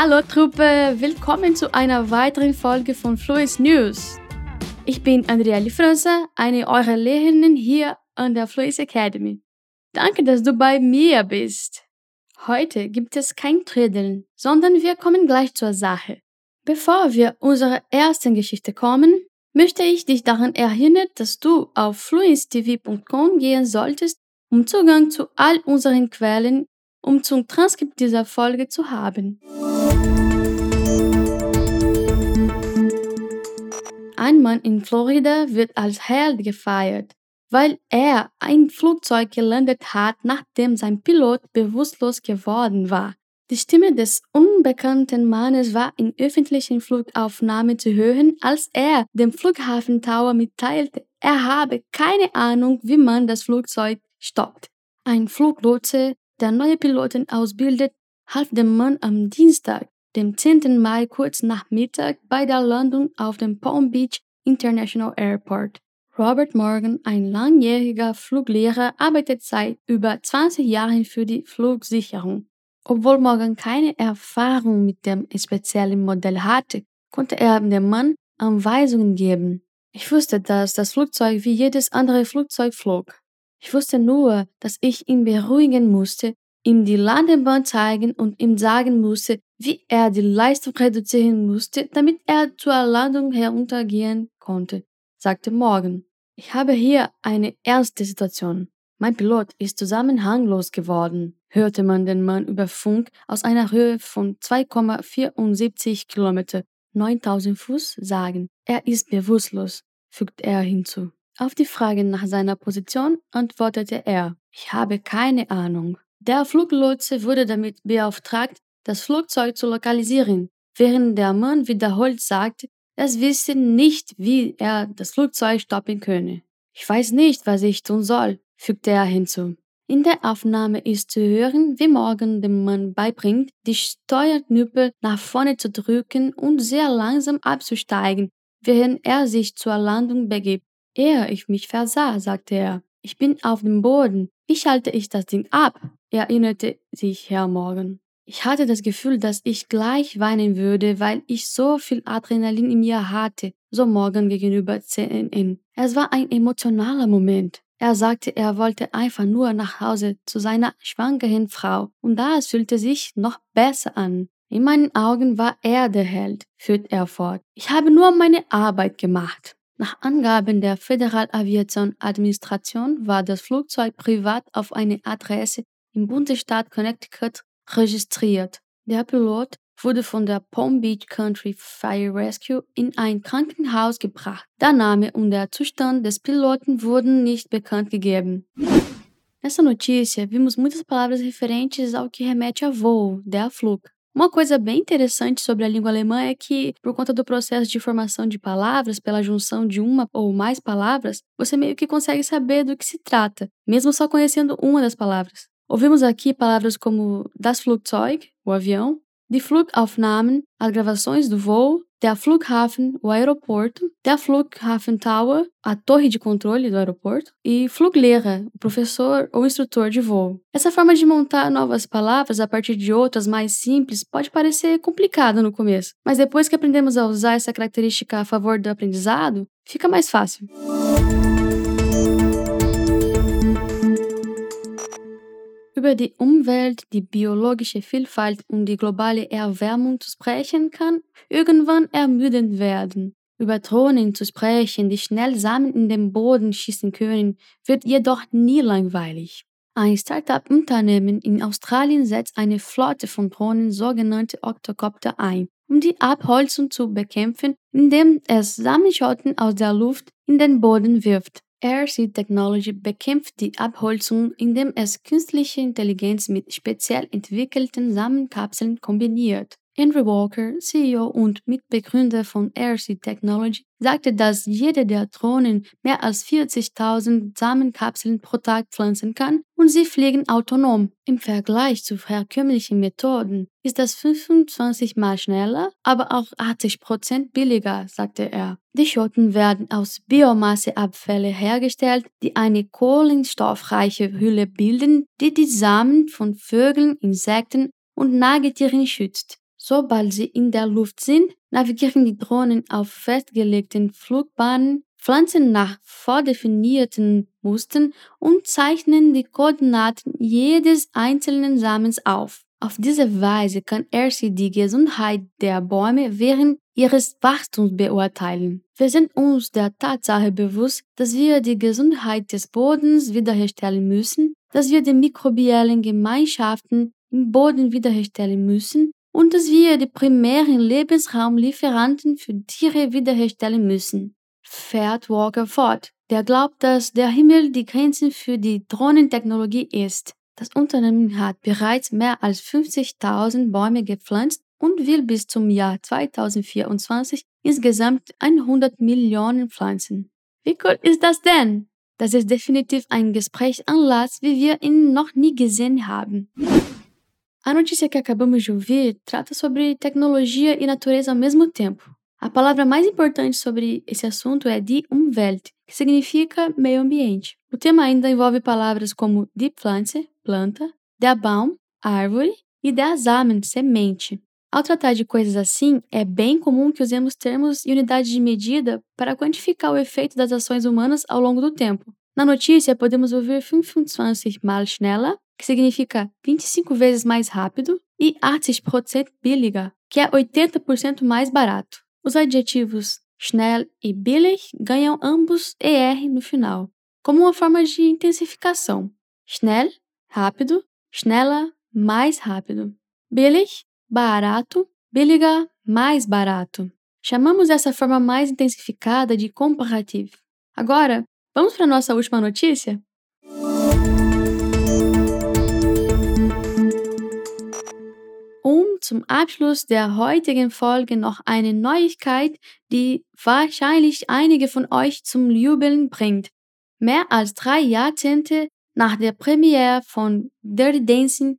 Hallo Truppe, willkommen zu einer weiteren Folge von Fluis News. Ich bin Andrea Lifranza, eine eurer Lehrerinnen hier an der Fluis Academy. Danke, dass du bei mir bist. Heute gibt es kein Trödeln, sondern wir kommen gleich zur Sache. Bevor wir unserer ersten Geschichte kommen, möchte ich dich daran erinnern, dass du auf fluenstv.com gehen solltest, um Zugang zu all unseren Quellen, um zum Transkript dieser Folge zu haben. Ein Mann in Florida wird als Held gefeiert, weil er ein Flugzeug gelandet hat, nachdem sein Pilot bewusstlos geworden war. Die Stimme des unbekannten Mannes war in öffentlichen Flugaufnahmen zu hören, als er dem Flughafen Tower mitteilte, er habe keine Ahnung, wie man das Flugzeug stoppt. Ein Fluglotse, der neue Piloten ausbildet, half dem Mann am Dienstag, dem 10. Mai kurz nach Mittag bei der Landung auf dem Palm Beach International Airport. Robert Morgan, ein langjähriger Fluglehrer, arbeitet seit über 20 Jahren für die Flugsicherung. Obwohl Morgan keine Erfahrung mit dem speziellen Modell hatte, konnte er dem Mann Anweisungen geben. Ich wusste, dass das Flugzeug wie jedes andere Flugzeug flog. Ich wusste nur, dass ich ihn beruhigen musste, ihm die Landebahn zeigen und ihm sagen musste, wie er die Leistung reduzieren musste, damit er zur Landung heruntergehen konnte, sagte Morgan. Ich habe hier eine ernste Situation. Mein Pilot ist zusammenhanglos geworden hörte man den Mann über Funk aus einer Höhe von 2,74 Kilometer, 9000 Fuß, sagen. Er ist bewusstlos, fügt er hinzu. Auf die Frage nach seiner Position antwortete er, ich habe keine Ahnung. Der Fluglotse wurde damit beauftragt, das Flugzeug zu lokalisieren, während der Mann wiederholt sagte, er wisse nicht, wie er das Flugzeug stoppen könne. Ich weiß nicht, was ich tun soll, fügte er hinzu. In der Aufnahme ist zu hören, wie Morgan dem Mann beibringt, die Steuerknüppel nach vorne zu drücken und sehr langsam abzusteigen, während er sich zur Landung begibt. Ehe ich mich versah, sagte er. Ich bin auf dem Boden. Wie schalte ich das Ding ab? erinnerte sich Herr Morgan. Ich hatte das Gefühl, dass ich gleich weinen würde, weil ich so viel Adrenalin in mir hatte, so Morgan gegenüber CNN. Es war ein emotionaler Moment. Er sagte, er wollte einfach nur nach Hause zu seiner schwangeren Frau, und das fühlte sich noch besser an. In meinen Augen war er der Held, führt er fort. Ich habe nur meine Arbeit gemacht. Nach Angaben der Federal Aviation Administration war das Flugzeug privat auf eine Adresse im Bundesstaat Connecticut registriert. Der Pilot wurde von der Palm Beach Country Fire Rescue in ein Krankenhaus gebracht. Der Name und der Zustand des Piloten wurden nicht bekannt gegeben. Nessa notícia, vimos muitas palavras referentes ao que remete a voo, der Flug. Uma coisa bem interessante sobre a língua alemã é que, por conta do processo de formação de palavras pela junção de uma ou mais palavras, você meio que consegue saber do que se trata, mesmo só conhecendo uma das palavras. Ouvimos aqui palavras como das Flugzeug, o avião, Die Flugaufnahmen, as gravações do voo, der Flughafen, o aeroporto, der Flughafen Tower, a torre de controle do aeroporto, e Fluglehrer, o professor ou instrutor de voo. Essa forma de montar novas palavras a partir de outras mais simples pode parecer complicada no começo, mas depois que aprendemos a usar essa característica a favor do aprendizado, fica mais fácil. Über die Umwelt, die biologische Vielfalt und die globale Erwärmung zu sprechen kann irgendwann ermüdend werden. Über Drohnen zu sprechen, die schnell Samen in den Boden schießen können, wird jedoch nie langweilig. Ein Startup-Unternehmen in Australien setzt eine Flotte von Drohnen, sogenannte Octocopter, ein, um die Abholzung zu bekämpfen, indem es Samenschotten aus der Luft in den Boden wirft. Airseed Technology bekämpft die Abholzung, indem es künstliche Intelligenz mit speziell entwickelten Samenkapseln kombiniert. Andrew Walker, CEO und Mitbegründer von Airseed Technology, sagte, dass jede der Drohnen mehr als 40.000 Samenkapseln pro Tag pflanzen kann und sie fliegen autonom. Im Vergleich zu herkömmlichen Methoden ist das 25 mal schneller, aber auch 80 Prozent billiger, sagte er. Die Schotten werden aus Biomasseabfälle hergestellt, die eine kohlenstoffreiche Hülle bilden, die die Samen von Vögeln, Insekten und Nagetieren schützt. Sobald sie in der Luft sind, navigieren die Drohnen auf festgelegten Flugbahnen, pflanzen nach vordefinierten Mustern und zeichnen die Koordinaten jedes einzelnen Samens auf. Auf diese Weise kann RC die Gesundheit der Bäume während ihres Wachstums beurteilen. Wir sind uns der Tatsache bewusst, dass wir die Gesundheit des Bodens wiederherstellen müssen, dass wir die mikrobiellen Gemeinschaften im Boden wiederherstellen müssen und dass wir die primären Lebensraumlieferanten für Tiere wiederherstellen müssen. Fährt Walker fort, der glaubt, dass der Himmel die Grenze für die Drohnentechnologie ist. Das Unternehmen hat bereits mehr als 50.000 Bäume gepflanzt und will bis zum Jahr 2024 insgesamt 100 Millionen pflanzen. Wie cool ist das denn? Das ist definitiv ein Gesprächsanlass, wie wir ihn noch nie gesehen haben. A notícia que acabamos de ouvir trata sobre tecnologia e natureza ao mesmo tempo. A palavra mais importante sobre esse assunto é die Umwelt, que significa meio ambiente. O tema ainda envolve palavras como die Pflanze, planta, der Baum, árvore, e der Samen, semente. Ao tratar de coisas assim, é bem comum que usemos termos e unidades de medida para quantificar o efeito das ações humanas ao longo do tempo. Na notícia, podemos ouvir 25 mal schneller, que significa 25 vezes mais rápido, e 80% billiger, que é 80% mais barato. Os adjetivos schnell e billig ganham ambos ER no final, como uma forma de intensificação. Schnell, rápido, schneller, mais rápido. Billig, barato, billiger, mais barato. Chamamos essa forma mais intensificada de comparativo. Agora, vamos para a nossa última notícia? Zum Abschluss der heutigen Folge noch eine Neuigkeit, die wahrscheinlich einige von euch zum Jubeln bringt. Mehr als drei Jahrzehnte nach der Premiere von Dirty Dancing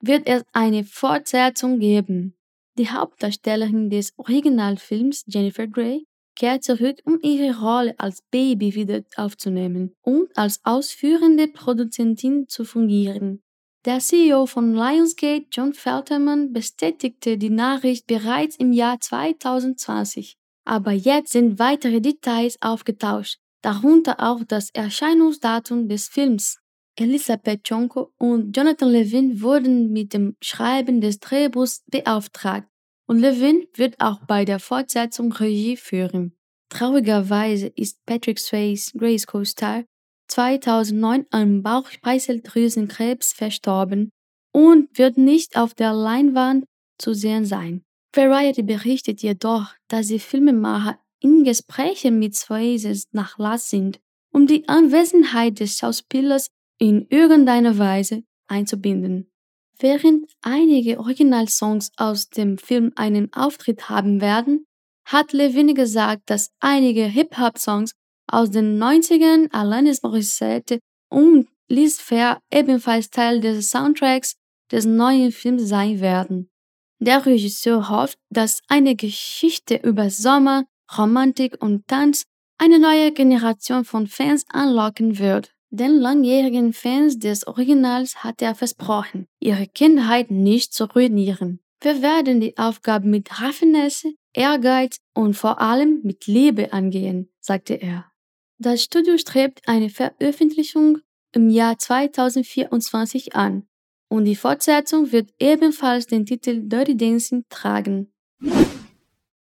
wird es eine Fortsetzung geben. Die Hauptdarstellerin des Originalfilms Jennifer Grey kehrt zurück, um ihre Rolle als Baby wieder aufzunehmen und als ausführende Produzentin zu fungieren. Der CEO von Lionsgate, John Felterman, bestätigte die Nachricht bereits im Jahr 2020. Aber jetzt sind weitere Details aufgetauscht, darunter auch das Erscheinungsdatum des Films. Elisabeth Chonko und Jonathan Levin wurden mit dem Schreiben des Drehbuchs beauftragt und Levin wird auch bei der Fortsetzung Regie führen. Traurigerweise ist Patrick Swayze, Grace Co-Star, 2009 an Bauchspeicheldrüsenkrebs verstorben und wird nicht auf der Leinwand zu sehen sein. Variety berichtet jedoch, dass die Filmemacher in Gesprächen mit Swayze Nachlass sind, um die Anwesenheit des Schauspielers in irgendeiner Weise einzubinden. Während einige Originalsongs aus dem Film einen Auftritt haben werden, hat Levine gesagt, dass einige Hip-Hop-Songs aus den 90ern Alanis Morissette und Liz Fair ebenfalls Teil des Soundtracks des neuen Films sein werden. Der Regisseur hofft, dass eine Geschichte über Sommer, Romantik und Tanz eine neue Generation von Fans anlocken wird. Den langjährigen Fans des Originals hat er versprochen, ihre Kindheit nicht zu ruinieren. Wir werden die Aufgabe mit Raffinesse, Ehrgeiz und vor allem mit Liebe angehen, sagte er. Das Studio strebt eine Veröffentlichung im Jahr 2024 an und die Fortsetzung wird ebenfalls den Titel Dirty Dancing tragen.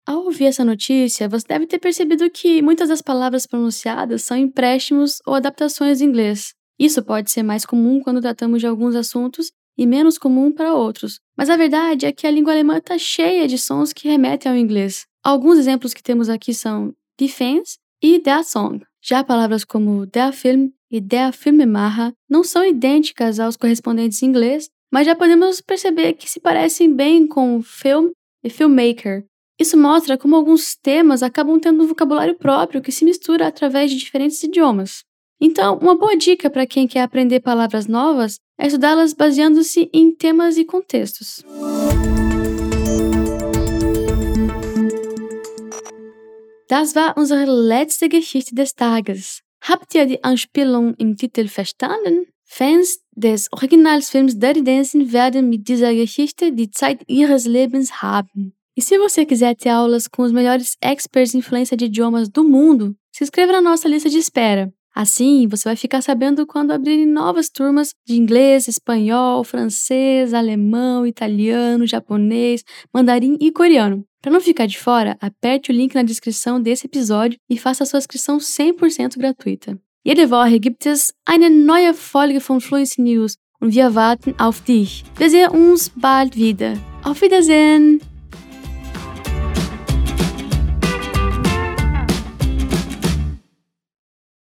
Ao ouvir essa notícia, você deve ter percebido que muitas das palavras pronunciadas são empréstimos ou adaptações em inglês. Isso pode ser mais comum quando tratamos de alguns assuntos e menos comum para outros, mas a verdade é que a língua alemã está cheia de sons que remetem ao inglês. Alguns exemplos que temos aqui são defense e der Song. Já palavras como der Film e der Filmemacher não são idênticas aos correspondentes em inglês, mas já podemos perceber que se parecem bem com film e filmmaker. Isso mostra como alguns temas acabam tendo um vocabulário próprio que se mistura através de diferentes idiomas. Então, uma boa dica para quem quer aprender palavras novas é estudá-las baseando-se em temas e contextos. Das war unsere letzte Geschichte des Tages. Habt ihr die Anspielung im Titel verstanden? Fans des Originalfilms Dirty Dancing werden mit dieser Geschichte die Zeit ihres Lebens haben. E se você quiser ter aulas com os melhores experts em influência de idiomas do mundo, se inscreva na nossa lista de espera. Assim, você vai ficar sabendo quando abrirem novas turmas de inglês, espanhol, francês, alemão, italiano, japonês, mandarim e coreano. Para não ficar de fora, aperte o link na descrição desse episódio e faça a sua inscrição 100% gratuita. Jede Woche gibt es eine neue Folge von Fluency News und wir warten auf dich. Wir sehen uns bald wieder. Auf Wiedersehen!